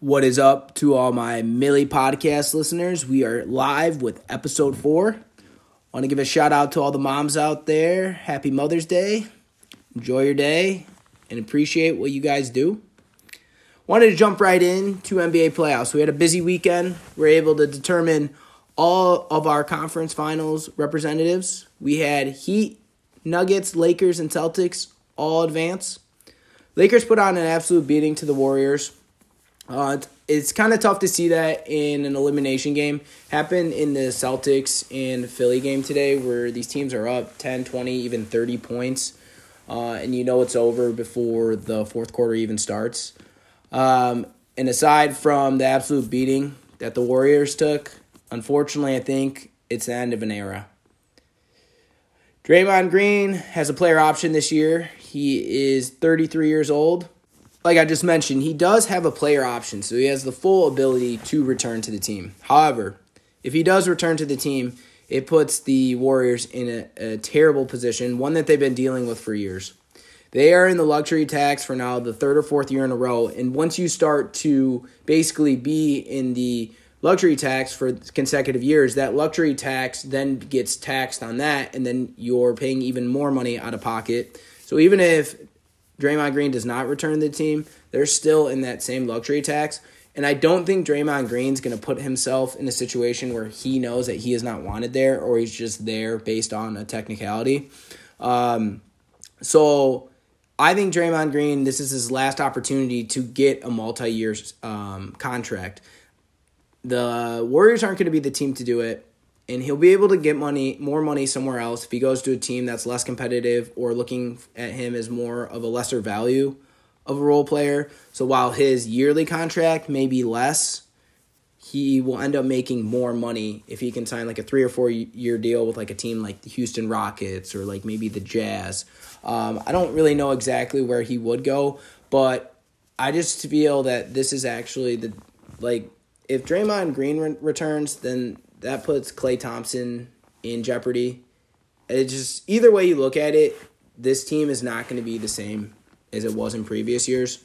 What is up to all my Milli podcast listeners? We are live with episode four. Want to give a shout out to all the moms out there. Happy Mother's Day. Enjoy your day and appreciate what you guys do. Wanted to jump right in to NBA playoffs. We had a busy weekend. We are able to determine all of our conference finals representatives. We had Heat, Nuggets, Lakers, and Celtics all advance. Lakers put on an absolute beating to the Warriors. Uh, it's kind of tough to see that in an elimination game. Happened in the Celtics and Philly game today where these teams are up 10, 20, even 30 points. Uh, and you know it's over before the fourth quarter even starts. Um, and aside from the absolute beating that the Warriors took, unfortunately, I think it's the end of an era. Draymond Green has a player option this year. He is 33 years old like I just mentioned, he does have a player option, so he has the full ability to return to the team. However, if he does return to the team, it puts the Warriors in a, a, terrible position, one that they've been dealing with for years. They are in the luxury tax for now the third or fourth year in a row, and once you start to basically be in the luxury tax for consecutive years, that luxury tax then gets taxed on that, and then you're paying even more money out of pocket. So even if Draymond Green does not return to the team, they're still in that same luxury tax. And I don't think Draymond Green's going to put himself in a situation where he knows that he is not wanted there or he's just there based on a technicality. Um, so I think Draymond Green, this is his last opportunity to get a multi year um, contract. The Warriors aren't going to be the team to do it and he'll be able to get money, more money somewhere else if he goes to a team that's less competitive or looking at him as more of a lesser value of a role player. So while his yearly contract may be less, he will end up making more money if he can sign like a three or four year deal with like a team like the Houston Rockets or like maybe the Jazz. Um, I don't really know exactly where he would go, but I just feel that this is actually the like if Draymond Green re- returns, then that puts Klay Thompson in jeopardy. It just either way you look at it, this team is not going to be the same as it was in previous years.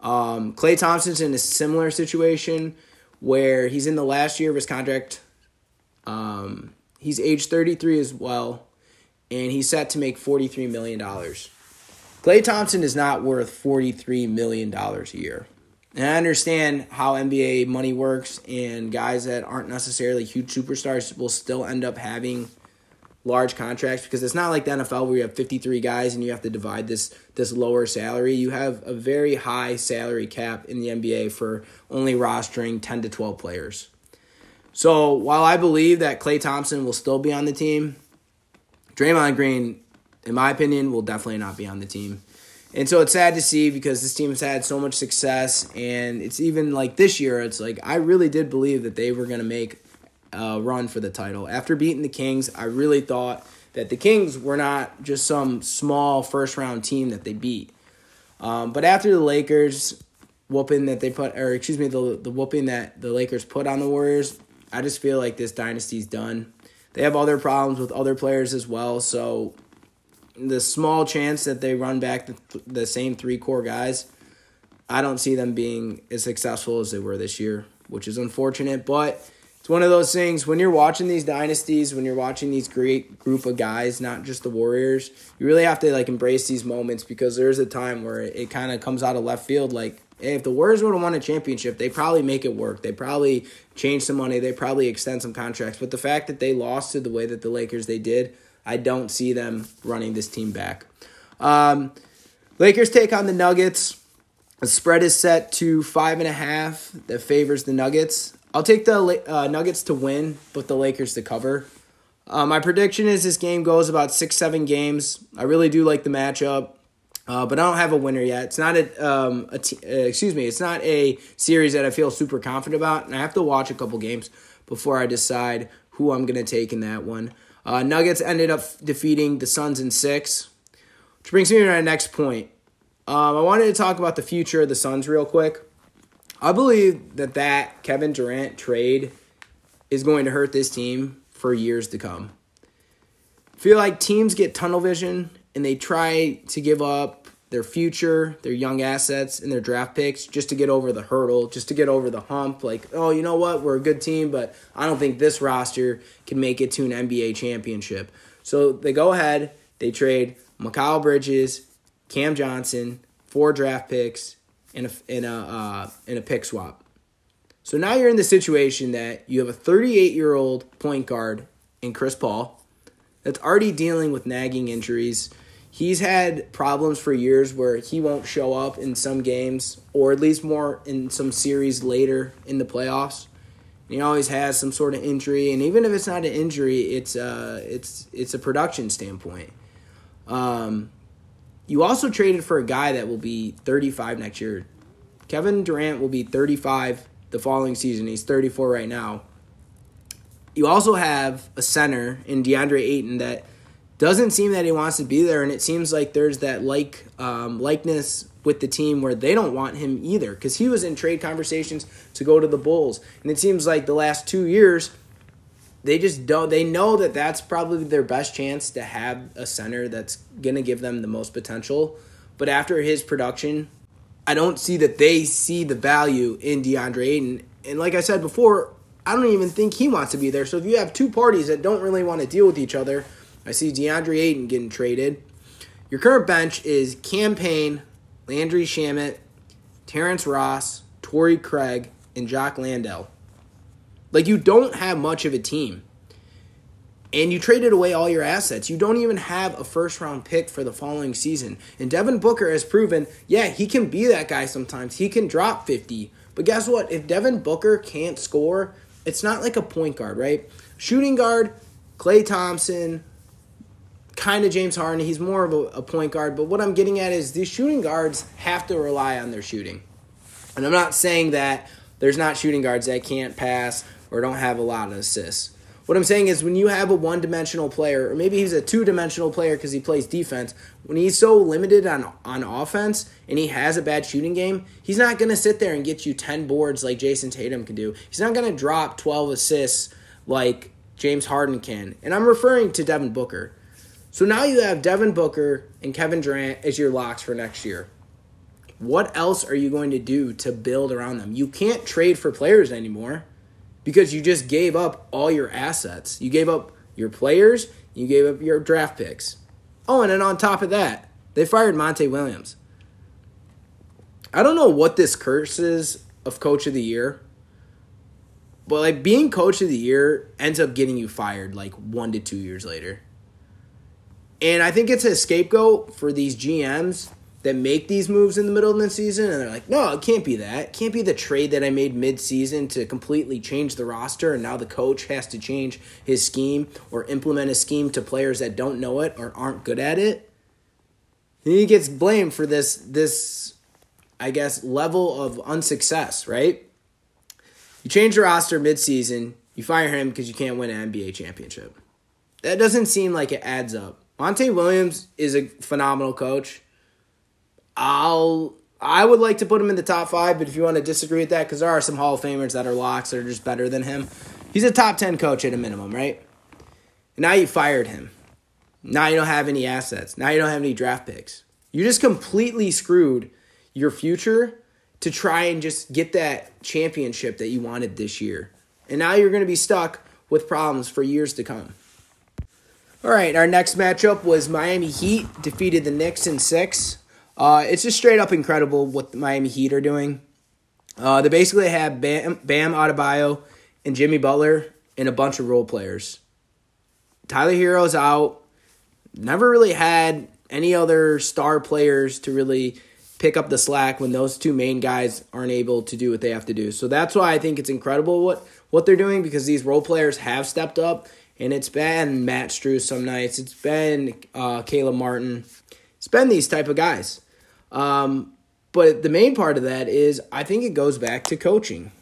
Um, Klay Thompson's in a similar situation where he's in the last year of his contract. Um, he's age 33 as well, and he's set to make $43 million. Klay Thompson is not worth $43 million a year. And I understand how NBA money works, and guys that aren't necessarily huge superstars will still end up having large contracts because it's not like the NFL where you have 53 guys and you have to divide this this lower salary. You have a very high salary cap in the NBA for only rostering 10 to 12 players. So while I believe that Klay Thompson will still be on the team, Draymond Green, in my opinion, will definitely not be on the team. And so it's sad to see because this team has had so much success, and it's even like this year. It's like I really did believe that they were going to make a run for the title after beating the Kings. I really thought that the Kings were not just some small first round team that they beat. Um, but after the Lakers whooping that they put, or excuse me, the the whooping that the Lakers put on the Warriors, I just feel like this dynasty's done. They have other problems with other players as well, so the small chance that they run back the, the same three core guys, I don't see them being as successful as they were this year, which is unfortunate. But it's one of those things when you're watching these dynasties, when you're watching these great group of guys, not just the Warriors, you really have to like embrace these moments because there's a time where it, it kind of comes out of left field. Like, hey, if the Warriors would have won a championship, they probably make it work. They probably change some money. They probably extend some contracts. But the fact that they lost to the way that the Lakers they did I don't see them running this team back. Um, Lakers take on the Nuggets. The spread is set to five and a half. That favors the Nuggets. I'll take the uh, Nuggets to win, but the Lakers to cover. Uh, my prediction is this game goes about six, seven games. I really do like the matchup, uh, but I don't have a winner yet. It's not a, um, a t- uh, excuse me, it's not a series that I feel super confident about, and I have to watch a couple games before I decide who I'm going to take in that one. Uh, Nuggets ended up defeating the Suns in six, which brings me to my next point. Um, I wanted to talk about the future of the Suns real quick. I believe that that Kevin Durant trade is going to hurt this team for years to come. Feel like teams get tunnel vision and they try to give up their future, their young assets, and their draft picks just to get over the hurdle, just to get over the hump. Like, oh, you know what? We're a good team, but I don't think this roster can make it to an NBA championship. So they go ahead, they trade Mikal Bridges, Cam Johnson, four draft picks, and a, and a, uh, and a pick swap. So now you're in the situation that you have a 38 year old point guard in Chris Paul that's already dealing with nagging injuries he's had problems for years where he won't show up in some games or at least more in some series later in the playoffs. He always has some sort of injury, and even if it's not an injury, it's uh, it's it's a production standpoint. Um, you also traded for a guy that will be 35 next year. Kevin Durant will be 35 the following season. He's 34 right now. You also have a center in DeAndre Ayton that doesn't seem that he wants to be there, and it seems like there's that like um, likeness with the team where they don't want him either because he was in trade conversations to go to the Bulls, and it seems like the last two years they just don't. They know that that's probably their best chance to have a center that's gonna give them the most potential. But after his production, I don't see that they see the value in DeAndre Ayton. And like I said before, I don't even think he wants to be there. So if you have two parties that don't really want to deal with each other I see DeAndre Ayton getting traded. Your current bench is Cam Payne, Landry Shamet, Terrence Ross, Torrey Craig, and Jock Landale. Like you don't have much of a team. And you traded away all your assets. You don't even have a first round pick for the following season. And Devin Booker has proven, yeah, he can be that guy sometimes. He can drop 50. But guess what? If Devin Booker can't score, it's not like a point guard, right? Shooting guard, Klay Thompson, kind of James Harden. He's more of a, a, point guard. But what I'm getting at is these shooting guards have to rely on their shooting. And I'm not saying that there's not shooting guards that can't pass or don't have a lot of assists. What I'm saying is when you have a one dimensional player, or maybe he's a two dimensional player because he plays defense, when he's so limited on, on offense and he has a bad shooting game, he's not going to sit there and get you 10 boards like Jayson Tatum can do. He's not going to drop 12 assists like James Harden can. And I'm referring to Devin Booker. So now you have Devin Booker and Kevin Durant as your locks for next year. What else are you going to do to build around them? You can't trade for players anymore because you just gave up all your assets. You gave up your players, you gave up your draft picks. Oh, and then on top of that, they fired Monty Williams. I don't know what this curse is of coach of the year, but like being coach of the year ends up getting you fired like one to two years later. And I think it's a scapegoat for these GMs that make these moves in the middle of the season and they're like, no, it can't be that. It can't be the trade that I made mid-season to completely change the roster and now the coach has to change his scheme or implement a scheme to players that don't know it or aren't good at it. And he gets blamed for this this I guess level of unsuccess, right? You change the roster mid-season, you fire him because you can't win an NBA championship. That doesn't seem like it adds up. Monty Williams is a phenomenal coach. I'll I would like to put him in the top five, but if you want to disagree with that, because there are some Hall of Famers that are locks that are just better than him. He's a top ten coach at a minimum, right? Now you fired him. Now you don't have any assets. Now you don't have any draft picks. You just completely screwed your future to try and just get that championship that you wanted this year. And now you're going to be stuck with problems for years to come. All right, our next matchup was Miami Heat defeated the Knicks in six. Uh, it's just straight up incredible what the Miami Heat are doing. Uh, they basically have Bam, Bam Adebayo and Jimmy Butler and a bunch of role players. Tyler Herro's out. Never really had any other star players to really pick up the slack when those two main guys aren't able to do what they have to do. So that's why I think it's incredible what what they're doing because these role players have stepped up and it's been Max Strus some nights. It's been uh, Caleb Martin. It's been these type of guys. Um, but the main part of that is I think it goes back to coaching.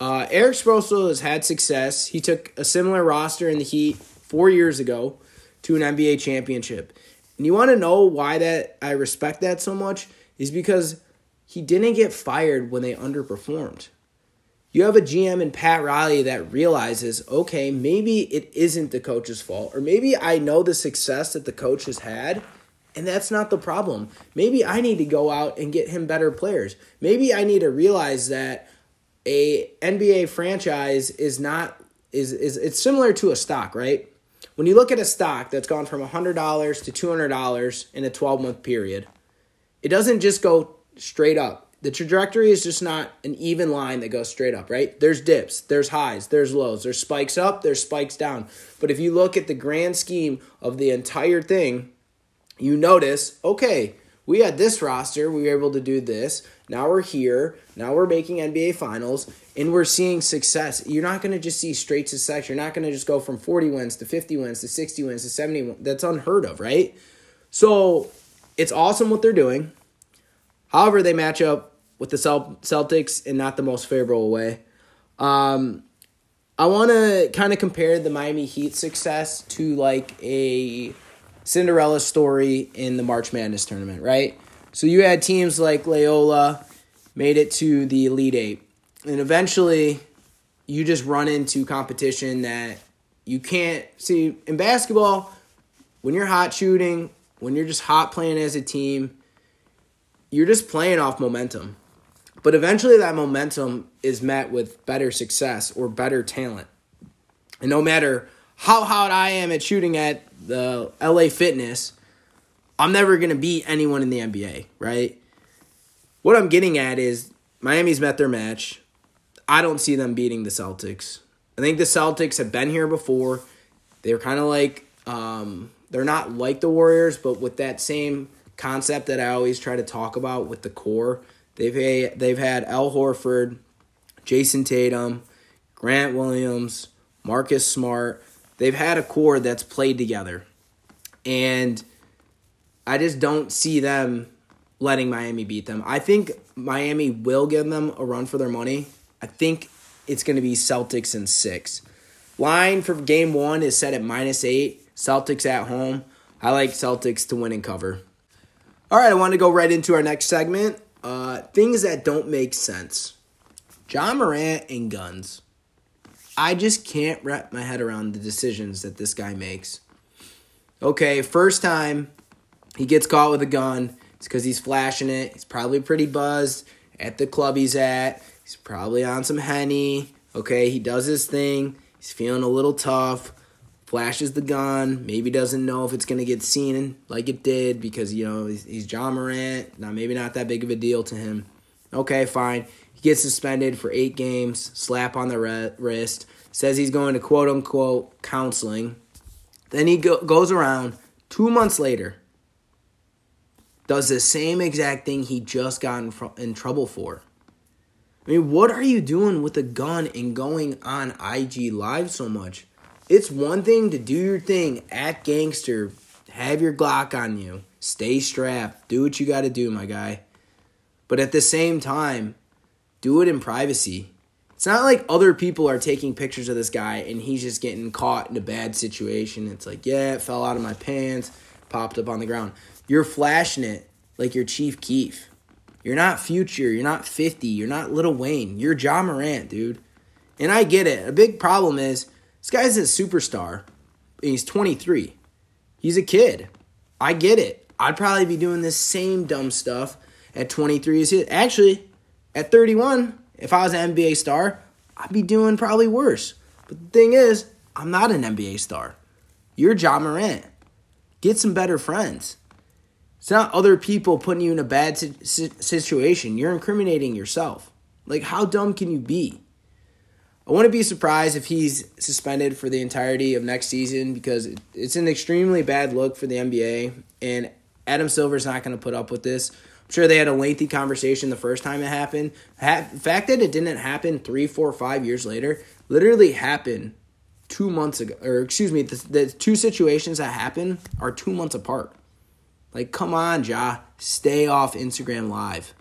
Uh, Erik Spoelstra has had success. He took a similar roster in the Heat four years ago to an NBA championship. And you want to know why that I respect that so much is because he didn't get fired when they underperformed. You have a GM in Pat Riley that realizes, okay, maybe it isn't the coach's fault, or maybe I know the success that the coach has had And that's not the problem. Maybe I need to go out and get him better players. Maybe I need to realize that a NBA franchise is not is is it's similar to a stock, right? When you look at a stock that's gone from $100 to $200 in a 12-month period, it doesn't just go straight up. The trajectory is just not an even line that goes straight up, right? There's dips, there's highs, there's lows, there's spikes up, there's spikes down. But if you look at the grand scheme of the entire thing, you notice, okay, we had this roster, we were able to do this. Now we're here. Now we're making NBA finals and we're seeing success. You're not going to just see straight success. You're not going to just go from 40 wins to 50 wins to 60 wins to 70 wins. That's unheard of, right? So it's awesome what they're doing. However, they match up with the Celtics in not the most favorable way. Um, I want to kind of compare the Miami Heat success to like a Cinderella story in the March Madness tournament, right? So you had teams like Loyola made it to the Elite Eight. And eventually you just run into competition that you can't see in basketball when you're hot shooting, when you're just hot playing as a team, you're just playing off momentum. But eventually that momentum is met with better success or better talent. And no matter how hot I am at shooting at the LA Fitness, I'm never going to beat anyone in the NBA, right? What I'm getting at is Miami's met their match. I don't see them beating the Celtics. I think the Celtics have been here before. They're kind of like, um, they're not like the Warriors, but with that same concept that I always try to talk about with the core. They've had, they've had Al Horford, Jayson Tatum, Grant Williams, Marcus Smart. They've had a core that's played together. And I just don't see them letting Miami beat them. I think Miami will give them a run for their money. I think it's going to be Celtics in six. Line for game one is set at minus eight. Celtics at home. I like Celtics to win and cover. All right, I want to go right into our next segment. Uh, things that don't make sense. John Morant and guns. I just can't wrap my head around the decisions that this guy makes. Okay, first time he gets caught with a gun. It's because he's flashing it. He's probably pretty buzzed at the club he's at. He's probably on some Henny. Okay, he does his thing. He's feeling a little tough. Flashes the gun. Maybe doesn't know if it's going to get seen like it did because, you know, he's, he's Ja Morant. Now, maybe not that big of a deal to him. Okay, fine. He gets suspended for eight games, slap on the re- wrist, says he's going to quote unquote counseling. Then he go- goes around two months later does the same exact thing he just got in, fr- in trouble for. I mean, what are you doing with a gun and going on IG Live so much? It's one thing to do your thing, act gangster, have your Glock on you, stay strapped, do what you got to do, my guy. But at the same time, do it in privacy. It's not like other people are taking pictures of this guy and he's just getting caught in a bad situation. It's like, yeah, it fell out of my pants, popped up on the ground. You're flashing it like you're Chief Keef. You're not Future. You're not 50. You're not Lil Wayne. You're Ja Morant, dude. And I get it. A big problem is this guy's a superstar. he's 23. He's a kid. I get it. I'd probably be doing this same dumb stuff at 23 as he Actually, at 31, if I was an NBA star, I'd be doing probably worse. But the thing is, I'm not an NBA star. You're Ja Morant. Get some better friends. It's not other people putting you in a bad situation. You're incriminating yourself. Like, how dumb can you be? I wouldn't be surprised if he's suspended for the entirety of next season because it's an extremely bad look for the NBA, and Adam Silver's not going to put up with this. I'm sure they had a lengthy conversation the first time it happened. the fact that it didn't happen three, four, five years later literally happened two months ago, or excuse me, the, the two situations that happened are two months apart. Like, come on, Ja. Stay off Instagram Live.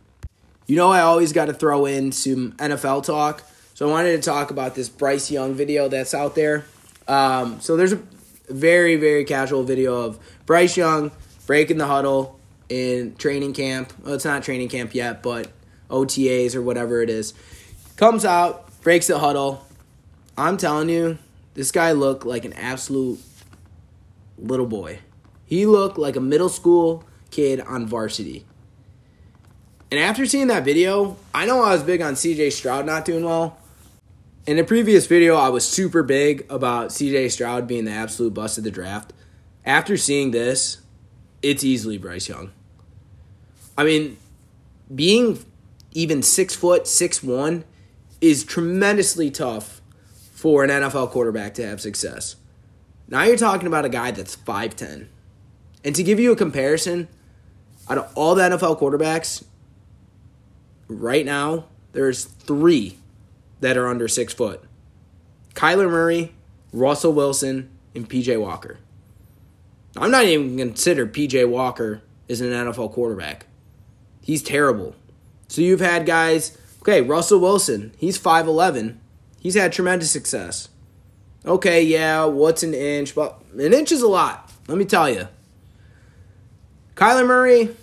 You know, I always got to throw in some NFL talk. So I wanted to talk about this Bryce Young video that's out there. Um, so there's a very, very casual video of Bryce Young breaking the huddle in training camp. Well, it's not training camp yet, but OTAs or whatever it is. Comes out, breaks the huddle. I'm telling you, this guy looked like an absolute little boy. He looked like a middle school kid on varsity. And after seeing that video, I know I was big on CJ Stroud not doing well. In a previous video, I was super big about CJ Stroud being the absolute bust of the draft. After seeing this, it's easily Bryce Young. I mean, being even six foot, six one, is tremendously tough for an NFL quarterback to have success. Now you're talking about a guy that's 5'10. And to give you a comparison, out of all the NFL quarterbacks, right now, there's three that are under six foot Kyler Murray, Russell Wilson, and PJ Walker. I'm not even consider PJ Walker as an NFL quarterback. He's terrible. So you've had guys, okay, Russell Wilson, he's 5'11. He's had tremendous success. Okay, yeah, what's an inch? But an inch is a lot, let me tell you. Kyler Murray,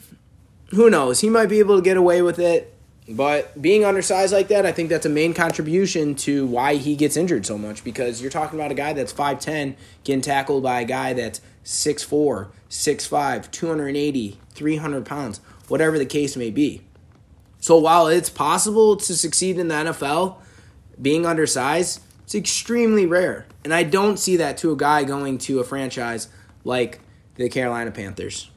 who knows? He might be able to get away with it. But being undersized like that, I think that's a main contribution to why he gets injured so much because you're talking about a guy that's 5'10 getting tackled by a guy that's 6'4, 6'5, 280, 300 pounds, whatever the case may be. So while it's possible to succeed in the NFL, being undersized, it's extremely rare. And I don't see that to a guy going to a franchise like the Carolina Panthers.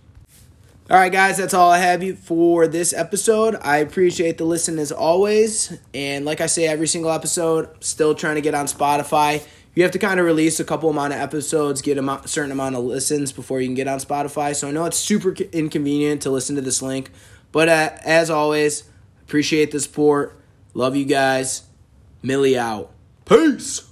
All right, guys, that's all I have you for this episode. I appreciate the listen as always. And like I say, every single episode, still trying to get on Spotify. You have to kind of release a couple amount of episodes, get a certain amount of listens before you can get on Spotify. So I know it's super inconvenient to listen to this link. But uh, as always, appreciate the support. Love you guys. Milli out. Peace.